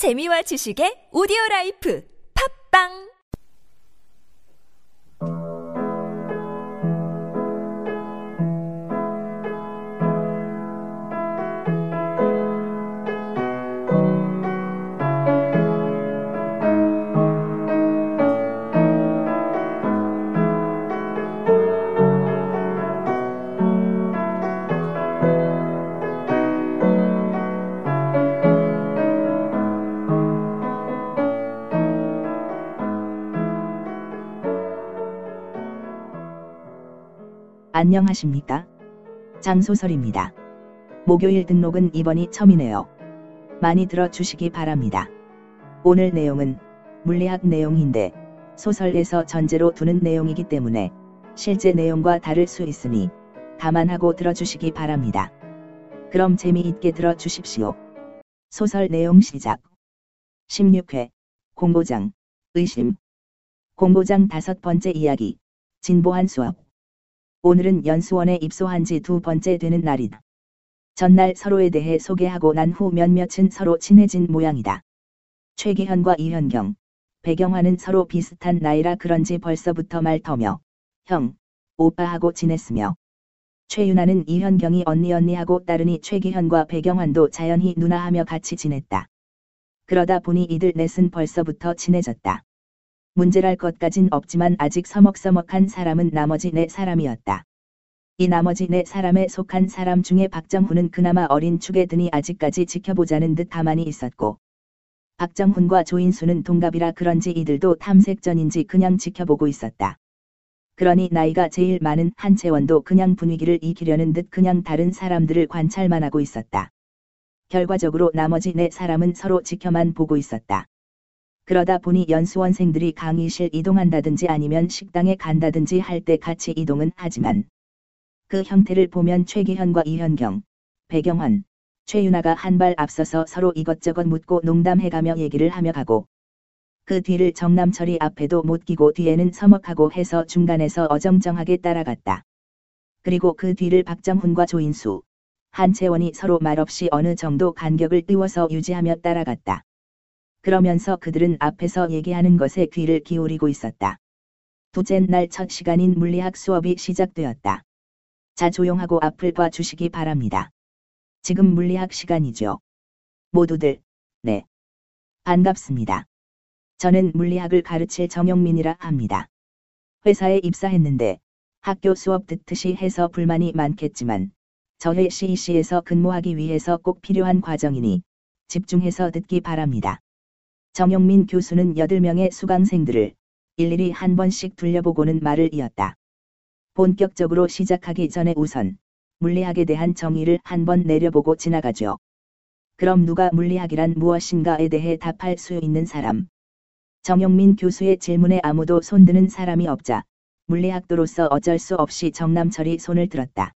재미와 지식의 오디오 라이프. 팝빵 안녕하십니까? 장소설입니다. 목요일 등록은 이번이 처음이네요. 많이 들어주시기 바랍니다. 오늘 내용은 물리학 내용인데 소설에서 전제로 두는 내용이기 때문에 실제 내용과 다를 수 있으니 감안하고 들어주시기 바랍니다. 그럼 재미있게 들어주십시오. 소설 내용 시작. 16회 공고장 의심 공고장 다섯 번째 이야기 진보한 수업 오늘은 연수원에 입소한 지 두 번째 되는 날이다. 전날 서로에 대해 소개하고 난 후 몇몇은 서로 친해진 모양이다. 최기현과 이현경, 배경화는 서로 비슷한 나이라 그런지 벌써부터 말 터며 형, 오빠하고 지냈으며 최윤아는 이현경이 언니 언니하고 따르니 최기현과 배경환도 자연히 누나하며 같이 지냈다. 그러다 보니 이들 넷은 벌써부터 친해졌다. 문제랄 것까진 없지만 아직 서먹서먹한 사람은 나머지 네 사람이었다. 이 나머지 네 사람에 속한 사람 중에 박정훈은 그나마 어린 축에 드니 아직까지 지켜보자는 듯 가만히 있었고 박정훈과 조인수는 동갑이라 그런지 이들도 탐색전인지 그냥 지켜보고 있었다. 그러니 나이가 제일 많은 한채원도 그냥 분위기를 익히려는 듯 그냥 다른 사람들을 관찰만 하고 있었다. 결과적으로 나머지 네 사람은 서로 지켜만 보고 있었다. 그러다 보니 연수원생들이 강의실 이동한다든지 아니면 식당에 간다든지 할 때 같이 이동은 하지만 그 형태를 보면 최기현과 이현경, 배경환, 최윤아가 한 발 앞서서 서로 이것저것 묻고 농담해가며 얘기를 하며 가고 그 뒤를 정남철이 앞에도 못 끼고 뒤에는 서먹하고 해서 중간에서 어정쩡하게 따라갔다. 그리고 그 뒤를 박정훈과 조인수, 한채원이 서로 말없이 어느 정도 간격을 띄워서 유지하며 따라갔다. 그러면서 그들은 앞에서 얘기하는 것에 귀를 기울이고 있었다. 두째 날첫 시간인 물리학 수업이 시작되었다. 자 조용하고 앞을 봐 주시기 바랍니다. 지금 물리학 시간이죠. 모두들, 네. 반갑습니다. 저는 물리학을 가르칠 정영민이라 합니다. 회사에 입사했는데 학교 수업 듣듯이 해서 불만이 많겠지만 저회 CEC에서 근무하기 위해서 꼭 필요한 과정이니 집중해서 듣기 바랍니다. 정영민 교수는 8명의 수강생들을 일일이 한 번씩 둘려보고는 말을 이었다. 본격적으로 시작하기 전에 우선 물리학에 대한 정의를 한 번 내려보고 지나가죠. 그럼 누가 물리학이란 무엇인가에 대해 답할 수 있는 사람? 정영민 교수의 질문에 아무도 손드는 사람이 없자 물리학도로서 어쩔 수 없이 정남철이 손을 들었다.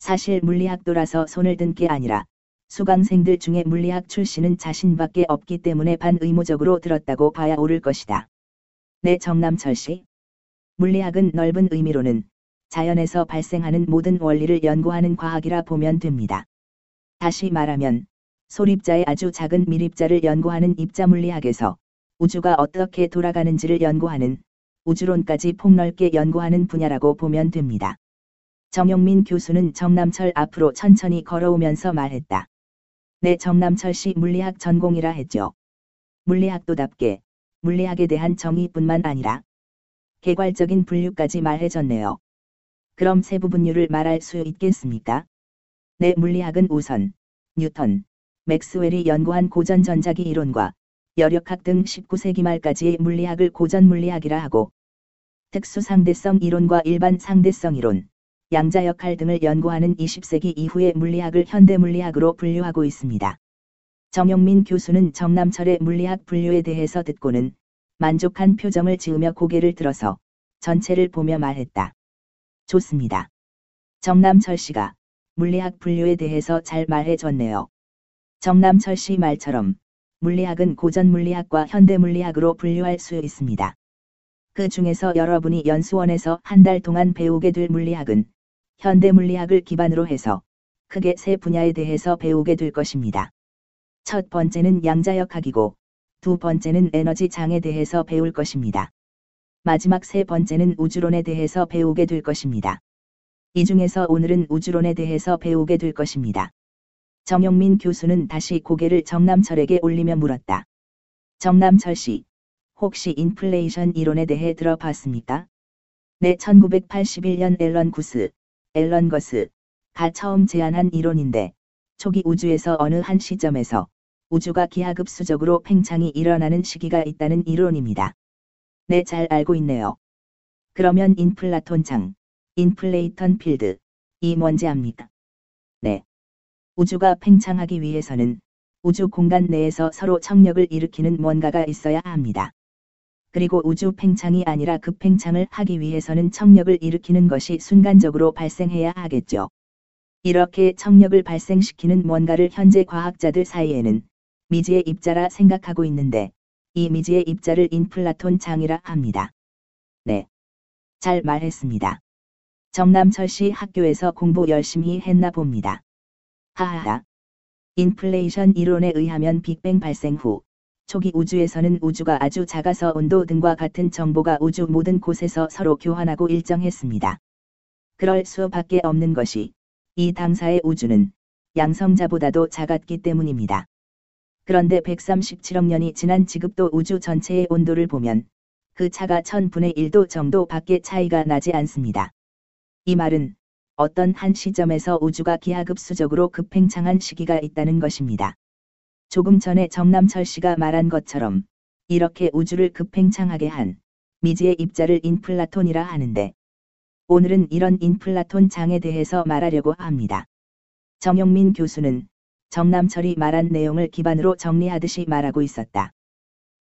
사실 물리학도라서 손을 든 게 아니라 수강생들 중에 물리학 출신은 자신밖에 없기 때문에 반의무적으로 들었다고 봐야 옳을 것이다. 네 정남철 씨. 물리학은 넓은 의미로는 자연에서 발생하는 모든 원리를 연구하는 과학이라 보면 됩니다. 다시 말하면 소립자의 아주 작은 미립자를 연구하는 입자 물리학에서 우주가 어떻게 돌아가는지를 연구하는 우주론까지 폭넓게 연구하는 분야라고 보면 됩니다. 정용민 교수는 정남철 앞으로 천천히 걸어오면서 말했다. 네 정남철 씨 물리학 전공이라 했죠. 물리학도답게 물리학에 대한 정의뿐만 아니라 개괄적인 분류까지 말해줬네요. 그럼 세부 분류를 말할 수 있겠습니까? 네 물리학은 우선 뉴턴, 맥스웰이 연구한 고전 전자기 이론과 여력학 등 19세기 말까지의 물리학을 고전 물리학이라 하고 특수 상대성 이론과 일반 상대성 이론, 양자 역할 등을 연구하는 20세기 이후의 물리학을 현대 물리학으로 분류하고 있습니다. 정영민 교수는 정남철의 물리학 분류에 대해서 듣고는 만족한 표정을 지으며 고개를 들어서 전체를 보며 말했다. 좋습니다. 정남철 씨가 물리학 분류에 대해서 잘 말해줬네요. 정남철 씨 말처럼 물리학은 고전 물리학과 현대 물리학으로 분류할 수 있습니다. 그 중에서 여러분이 연수원에서 한 달 동안 배우게 될 물리학은 현대 물리학을 기반으로 해서 크게 세 분야에 대해서 배우게 될 것입니다. 첫 번째는 양자역학이고 두 번째는 에너지 장에 대해서 배울 것입니다. 마지막 세 번째는 우주론에 대해서 배우게 될 것입니다. 이 중에서 오늘은 우주론에 대해서 배우게 될 것입니다. 정영민 교수는 다시 고개를 정남철에게 올리며 물었다. 정남철 씨, 혹시 인플레이션 이론에 대해 들어봤습니까? 네 1981년 앨런 구스, 앨런 거스가 처음 제안한 이론인데 초기 우주에서 어느 한 시점에서 우주가 기하급수적으로 팽창이 일어나는 시기가 있다는 이론입니다. 네, 잘 알고 있네요. 그러면 인플라톤 장, 인플레이턴 필드, 이 뭔지 압니까? 네. 우주가 팽창하기 위해서는 우주 공간 내에서 서로 청력을 일으키는 뭔가가 있어야 합니다. 그리고 우주 팽창이 아니라 급팽창을 하기 위해서는 청력을 일으키는 것이 순간적으로 발생해야 하겠죠. 이렇게 청력을 발생시키는 뭔가를 현재 과학자들 사이에는 미지의 입자라 생각하고 있는데 이 미지의 입자를 인플라톤 장이라 합니다. 네. 잘 말했습니다. 정남철 씨 학교에서 공부 열심히 했나 봅니다. 하하하. 인플레이션 이론에 의하면 빅뱅 발생 후 초기 우주에서는 우주가 아주 작아서 온도 등과 같은 정보가 우주 모든 곳에서 서로 교환하고 일정했습니다. 그럴 수밖에 없는 것이 이 당사의 우주는 양성자보다도 작았기 때문입니다. 그런데 137억 년이 지난 지급도 우주 전체의 온도를 보면 그 차가 1000분의 1도 정도 밖에 차이가 나지 않습니다. 이 말은 어떤 한 시점에서 우주가 기하급수적으로 급팽창한 시기가 있다는 것입니다. 조금 전에 정남철 씨가 말한 것처럼 이렇게 우주를 급팽창하게 한 미지의 입자를 인플라톤이라 하는데 오늘은 이런 인플라톤 장에 대해서 말하려고 합니다. 정영민 교수는 정남철이 말한 내용을 기반으로 정리하듯이 말하고 있었다.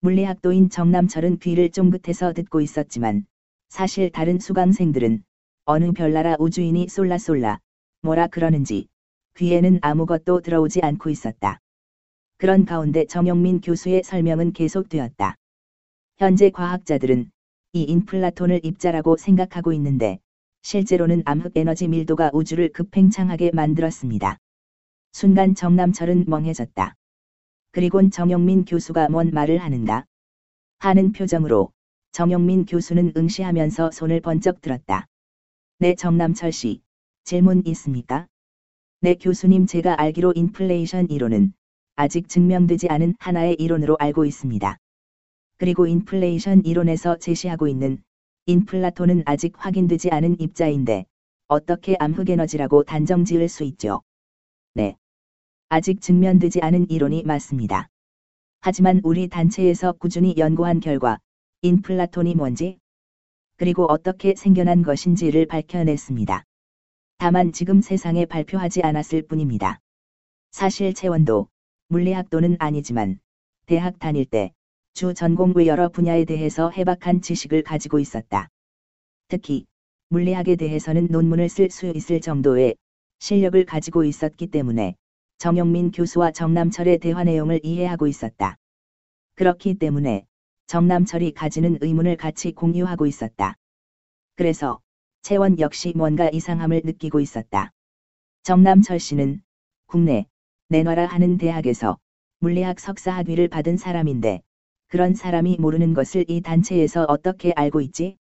물리학도인 정남철은 귀를 쫑긋해서 듣고 있었지만 사실 다른 수강생들은 어느 별나라 우주인이 쏠라쏠라 뭐라 그러는지 귀에는 아무것도 들어오지 않고 있었다. 그런 가운데 정영민 교수의 설명은 계속되었다. 현재 과학자들은 이 인플라톤을 입자라고 생각하고 있는데 실제로는 암흑 에너지 밀도가 우주를 급팽창하게 만들었습니다. 순간 정남철은 멍해졌다. 그리곤 정영민 교수가 뭔 말을 하는가? 하는 표정으로 정영민 교수는 응시하면서 손을 번쩍 들었다. 네 정남철 씨, 질문 있습니까? 네 교수님 제가 알기로 인플레이션 이론은 아직 증명되지 않은 하나의 이론으로 알고 있습니다. 그리고 인플레이션 이론에서 제시하고 있는 인플라톤은 아직 확인되지 않은 입자인데 어떻게 암흑에너지라고 단정 지을 수 있죠? 네. 아직 증명되지 않은 이론이 맞습니다. 하지만 우리 단체에서 꾸준히 연구한 결과 인플라톤이 뭔지 그리고 어떻게 생겨난 것인지를 밝혀냈습니다. 다만 지금 세상에 발표하지 않았을 뿐입니다. 사실 체원도 물리학도는 아니지만 대학 다닐 때 주 전공의 여러 분야에 대해서 해박한 지식을 가지고 있었다. 특히 물리학에 대해서는 논문을 쓸 수 있을 정도의 실력을 가지고 있었기 때문에 정영민 교수와 정남철의 대화 내용을 이해하고 있었다. 그렇기 때문에 정남철이 가지는 의문을 같이 공유하고 있었다. 그래서 채원 역시 뭔가 이상함을 느끼고 있었다. 정남철 씨는 국내 내놔라 하는 대학에서 물리학 석사 학위를 받은 사람인데 그런 사람이 모르는 것을 이 단체에서 어떻게 알고 있지?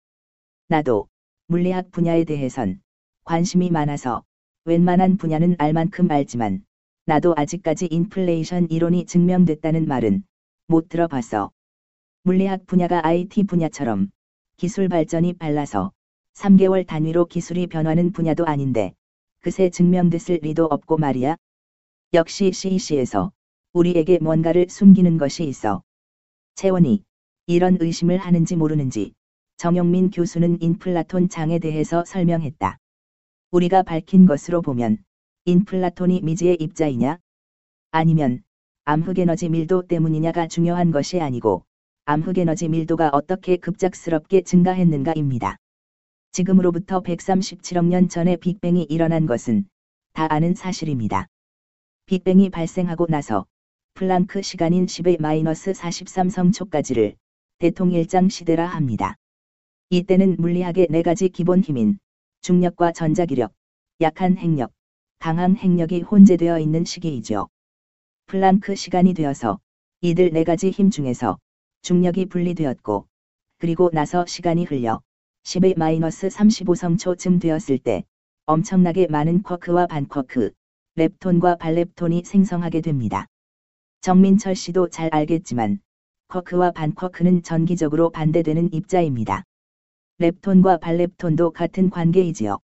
나도 물리학 분야에 대해선 관심이 많아서 웬만한 분야는 알 만큼 알지만 나도 아직까지 인플레이션 이론이 증명됐다는 말은 못 들어봤어. 물리학 분야가 IT 분야처럼 기술 발전이 빨라서 3개월 단위로 기술이 변하는 분야도 아닌데 그새 증명됐을 리도 없고 말이야. 역시 CEC에서 우리에게 뭔가를 숨기는 것이 있어. 채원이 이런 의심을 하는지 모르는지 정영민 교수는 인플라톤 장에 대해서 설명했다. 우리가 밝힌 것으로 보면 인플라톤이 미지의 입자이냐? 아니면 암흑에너지 밀도 때문이냐가 중요한 것이 아니고 암흑에너지 밀도가 어떻게 급작스럽게 증가했는가입니다. 지금으로부터 137억 년 전에 빅뱅이 일어난 것은 다 아는 사실입니다. 빅뱅이 발생하고 나서 플랑크 시간인 10의 마이너스 43 성초까지를 대통일장 시대라 합니다. 이때는 물리학의 네 가지 기본 힘인 중력과 전자기력, 약한 핵력, 강한 핵력이 혼재되어 있는 시기이죠. 플랑크 시간이 되어서 이들 네 가지 힘 중에서 중력이 분리되었고 그리고 나서 시간이 흘려 10의 마이너스 35성초쯤 되었을 때 엄청나게 많은 쿼크와 반쿼크, 렙톤과 발렙톤이 생성하게 됩니다. 정민철 씨도 잘 알겠지만 쿼크와 반쿼크는 전기적으로 반대되는 입자입니다. 렙톤과 발렙톤도 같은 관계이지요.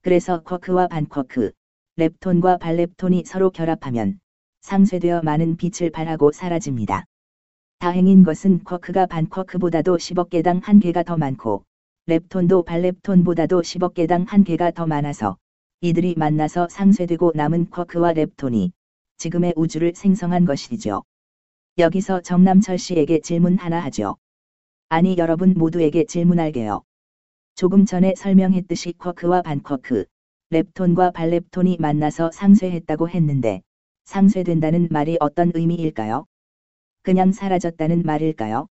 그래서 쿼크와 반쿼크, 렙톤과 발렙톤이 서로 결합하면 상쇄되어 많은 빛을 발하고 사라집니다. 다행인 것은 쿼크가 반쿼크보다도 10억 개당 한 개가 더 많고 렙톤도 발렙톤보다도 10억 개당 한 개가 더 많아서 이들이 만나서 상쇄되고 남은 쿼크와 렙톤이 지금의 우주를 생성한 것이죠. 여기서 정남철 씨에게 질문 하나 하죠. 아니 여러분 모두에게 질문할게요. 조금 전에 설명했듯이 쿼크와 반쿼크, 렙톤과 발렙톤이 만나서 상쇄했다고 했는데 상쇄된다는 말이 어떤 의미일까요? 그냥 사라졌다는 말일까요?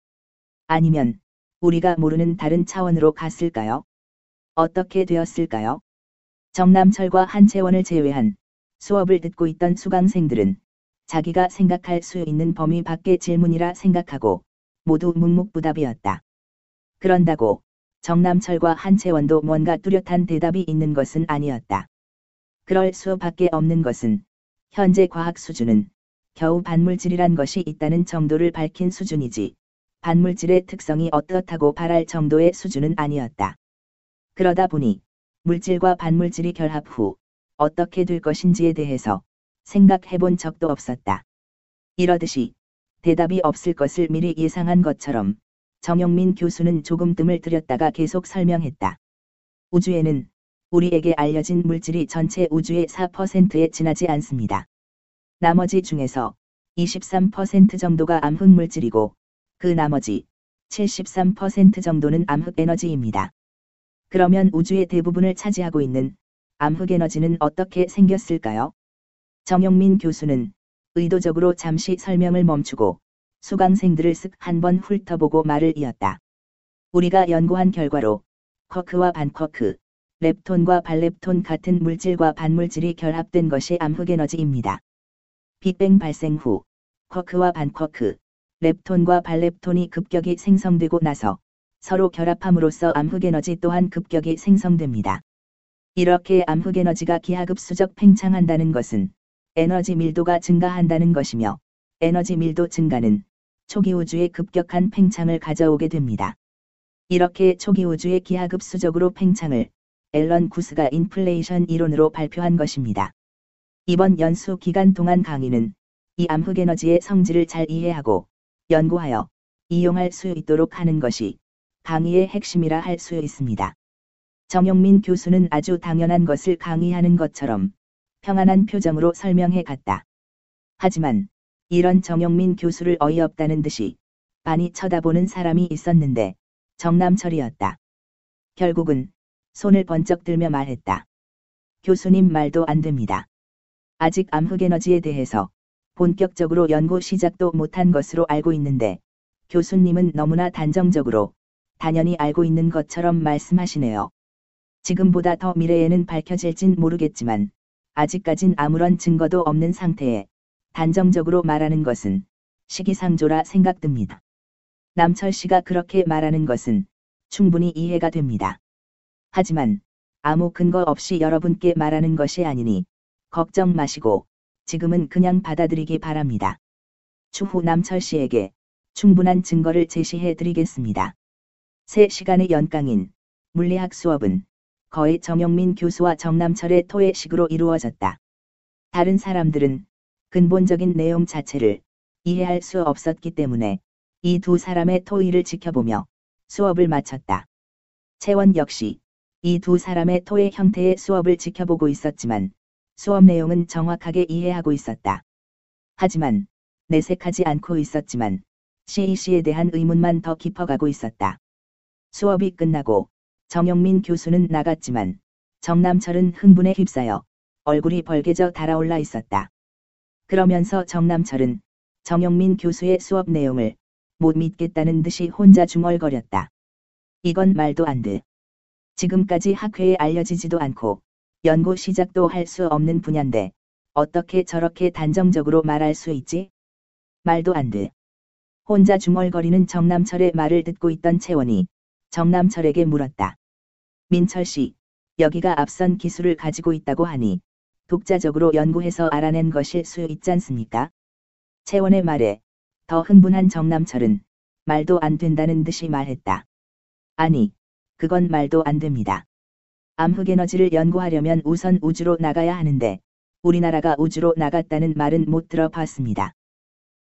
아니면 우리가 모르는 다른 차원으로 갔을까요? 어떻게 되었을까요? 정남철과 한채원을 제외한 수업을 듣고 있던 수강생들은 자기가 생각할 수 있는 범위 밖의 질문이라 생각하고 모두 묵묵부답이었다. 그런다고 정남철과 한채원도 뭔가 뚜렷한 대답이 있는 것은 아니었다. 그럴 수밖에 없는 것은 현재 과학 수준은 겨우 반물질이란 것이 있다는 정도를 밝힌 수준이지 반물질의 특성이 어떻다고 말할 정도의 수준은 아니었다. 그러다 보니 물질과 반물질이 결합 후 어떻게 될 것인지에 대해서 생각해 본 적도 없었다. 이러듯이 대답이 없을 것을 미리 예상한 것처럼 정영민 교수는 조금 뜸을 들였다가 계속 설명했다. 우주에는 우리에게 알려진 물질이 전체 우주의 4%에 지나지 않습니다. 나머지 중에서 23% 정도가 암흑 물질이고 그 나머지 73% 정도는 암흑 에너지입니다. 그러면 우주의 대부분을 차지하고 있는 암흑 에너지는 어떻게 생겼을까요? 정영민 교수는 의도적으로 잠시 설명을 멈추고 수강생들을 쓱 한 번 훑어보고 말을 이었다. 우리가 연구한 결과로 쿼크와 반쿼크, 렙톤과 발렙톤 같은 물질과 반물질이 결합된 것이 암흑 에너지입니다. 빅뱅 발생 후 쿼크와 반쿼크, 렙톤과 발렙톤이 급격히 생성되고 나서 서로 결합함으로써 암흑에너지 또한 급격히 생성됩니다. 이렇게 암흑에너지가 기하급수적 팽창한다는 것은 에너지 밀도가 증가한다는 것이며 에너지 밀도 증가는 초기 우주의 급격한 팽창을 가져오게 됩니다. 이렇게 초기 우주의 기하급수적으로 팽창을 앨런 구스가 인플레이션 이론으로 발표한 것입니다. 이번 연수 기간 동안 강의는 이 암흑에너지의 성질을 잘 이해하고 연구하여 이용할 수 있도록 하는 것이 강의의 핵심이라 할 수 있습니다. 정영민 교수는 아주 당연한 것을 강의하는 것처럼 평안한 표정으로 설명해 갔다. 하지만 이런 정영민 교수를 어이없다는 듯이 많이 쳐다보는 사람이 있었는데 정남철이었다. 결국은 손을 번쩍 들며 말했다. 교수님 말도 안 됩니다. 아직 암흑에너지에 대해서 본격적으로 연구 시작도 못한 것으로 알고 있는데 교수님은 너무나 단정적으로 당연히 알고 있는 것처럼 말씀하시네요. 지금보다 더 미래에는 밝혀질진 모르겠지만 아직까진 아무런 증거도 없는 상태에 단정적으로 말하는 것은 시기상조라 생각됩니다. 남철 씨가 그렇게 말하는 것은 충분히 이해가 됩니다. 하지만 아무 근거 없이 여러분께 말하는 것이 아니니 걱정 마시고 지금은 그냥 받아들이기 바랍니다. 추후 남철 씨에게 충분한 증거를 제시해 드리겠습니다. 새 시간의 연강인 물리학 수업은 거의 정영민 교수와 정남철의 토의식으로 이루어졌다. 다른 사람들은 근본적인 내용 자체를 이해할 수 없었기 때문에 이 두 사람의 토의를 지켜보며 수업을 마쳤다. 채원 역시 이 두 사람의 토의 형태의 수업을 지켜보고 있었지만 수업 내용은 정확하게 이해하고 있었다. 하지만 내색하지 않고 있었지만 CEC에 대한 의문만 더 깊어가고 있었다. 수업이 끝나고 정영민 교수는 나갔지만 정남철은 흥분에 휩싸여 얼굴이 벌개져 달아올라 있었다. 그러면서 정남철은 정영민 교수의 수업 내용을 못 믿겠다는 듯이 혼자 중얼거렸다. 이건 말도 안 돼. 지금까지 학회에 알려지지도 않고 연구 시작도 할 수 없는 분야인데 어떻게 저렇게 단정적으로 말할 수 있지? 말도 안 돼. 혼자 중얼거리는 정남철의 말을 듣고 있던 채원이 정남철에게 물었다. 민철 씨, 여기가 앞선 기술을 가지고 있다고 하니 독자적으로 연구해서 알아낸 것일 수 있지 않습니까? 채원의 말에 더 흥분한 정남철은 말도 안 된다는 듯이 말했다. 아니, 그건 말도 안 됩니다. 암흑에너지를 연구하려면 우선 우주로 나가야 하는데 우리나라가 우주로 나갔다는 말은 못 들어봤습니다.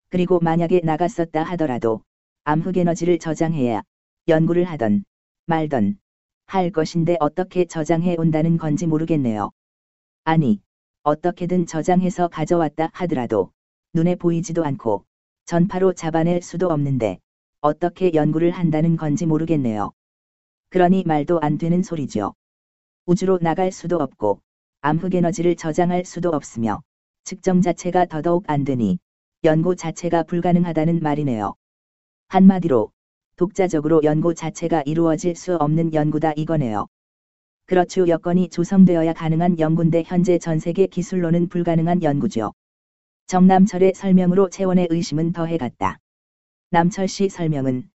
그리고 만약에 나갔었다 하더라도 암흑에너지를 저장해야 연구를 하던 말던 할 것인데 어떻게 저장해 온다는 건지 모르겠네요. 아니, 어떻게든 저장해서 가져왔다 하더라도 눈에 보이지도 않고 전파로 잡아낼 수도 없는데 어떻게 연구를 한다는 건지 모르겠네요. 그러니 말도 안 되는 소리죠. 우주로 나갈 수도 없고 암흑 에너지를 저장할 수도 없으며 측정 자체가 더더욱 안 되니 연구 자체가 불가능하다는 말이네요. 한마디로 독자적으로 연구 자체가 이루어질 수 없는 연구다 이거네요. 그렇죠 여건이 조성되어야 가능한 연구인데 현재 전 세계 기술로는 불가능한 연구죠. 정남철의 설명으로 채원의 의심은 더해갔다. 남철 씨 설명은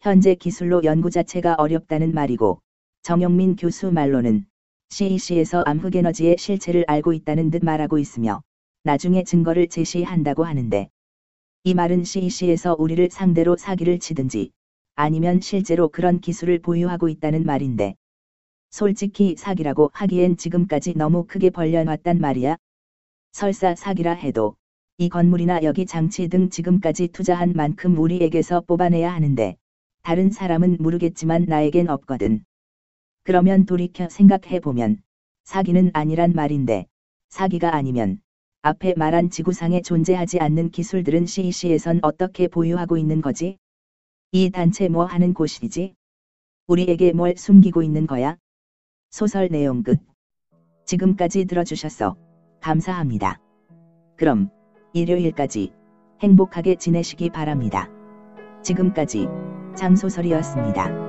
현재 기술로 연구 자체가 어렵다는 말이고 정영민 교수 말로는 CEC에서 암흑에너지의 실체를 알고 있다는 듯 말하고 있으며 나중에 증거를 제시한다고 하는데 이 말은 CEC에서 우리를 상대로 사기를 치든지 아니면 실제로 그런 기술을 보유하고 있다는 말인데 솔직히 사기라고 하기엔 지금까지 너무 크게 벌려놨단 말이야. 설사 사기라 해도 이 건물이나 여기 장치 등 지금까지 투자한 만큼 우리에게서 뽑아내야 하는데 다른 사람은 모르겠지만 나에겐 없거든. 그러면 돌이켜 생각해보면 사기는 아니란 말인데 사기가 아니면 앞에 말한 지구상에 존재하지 않는 기술들은 CEC에선 어떻게 보유하고 있는 거지? 이 단체 뭐 하는 곳이지? 우리에게 뭘 숨기고 있는 거야? 소설 내용 끝. 지금까지 들어주셔서 감사합니다. 그럼 일요일까지 행복하게 지내시기 바랍니다. 지금까지 장소설이었습니다.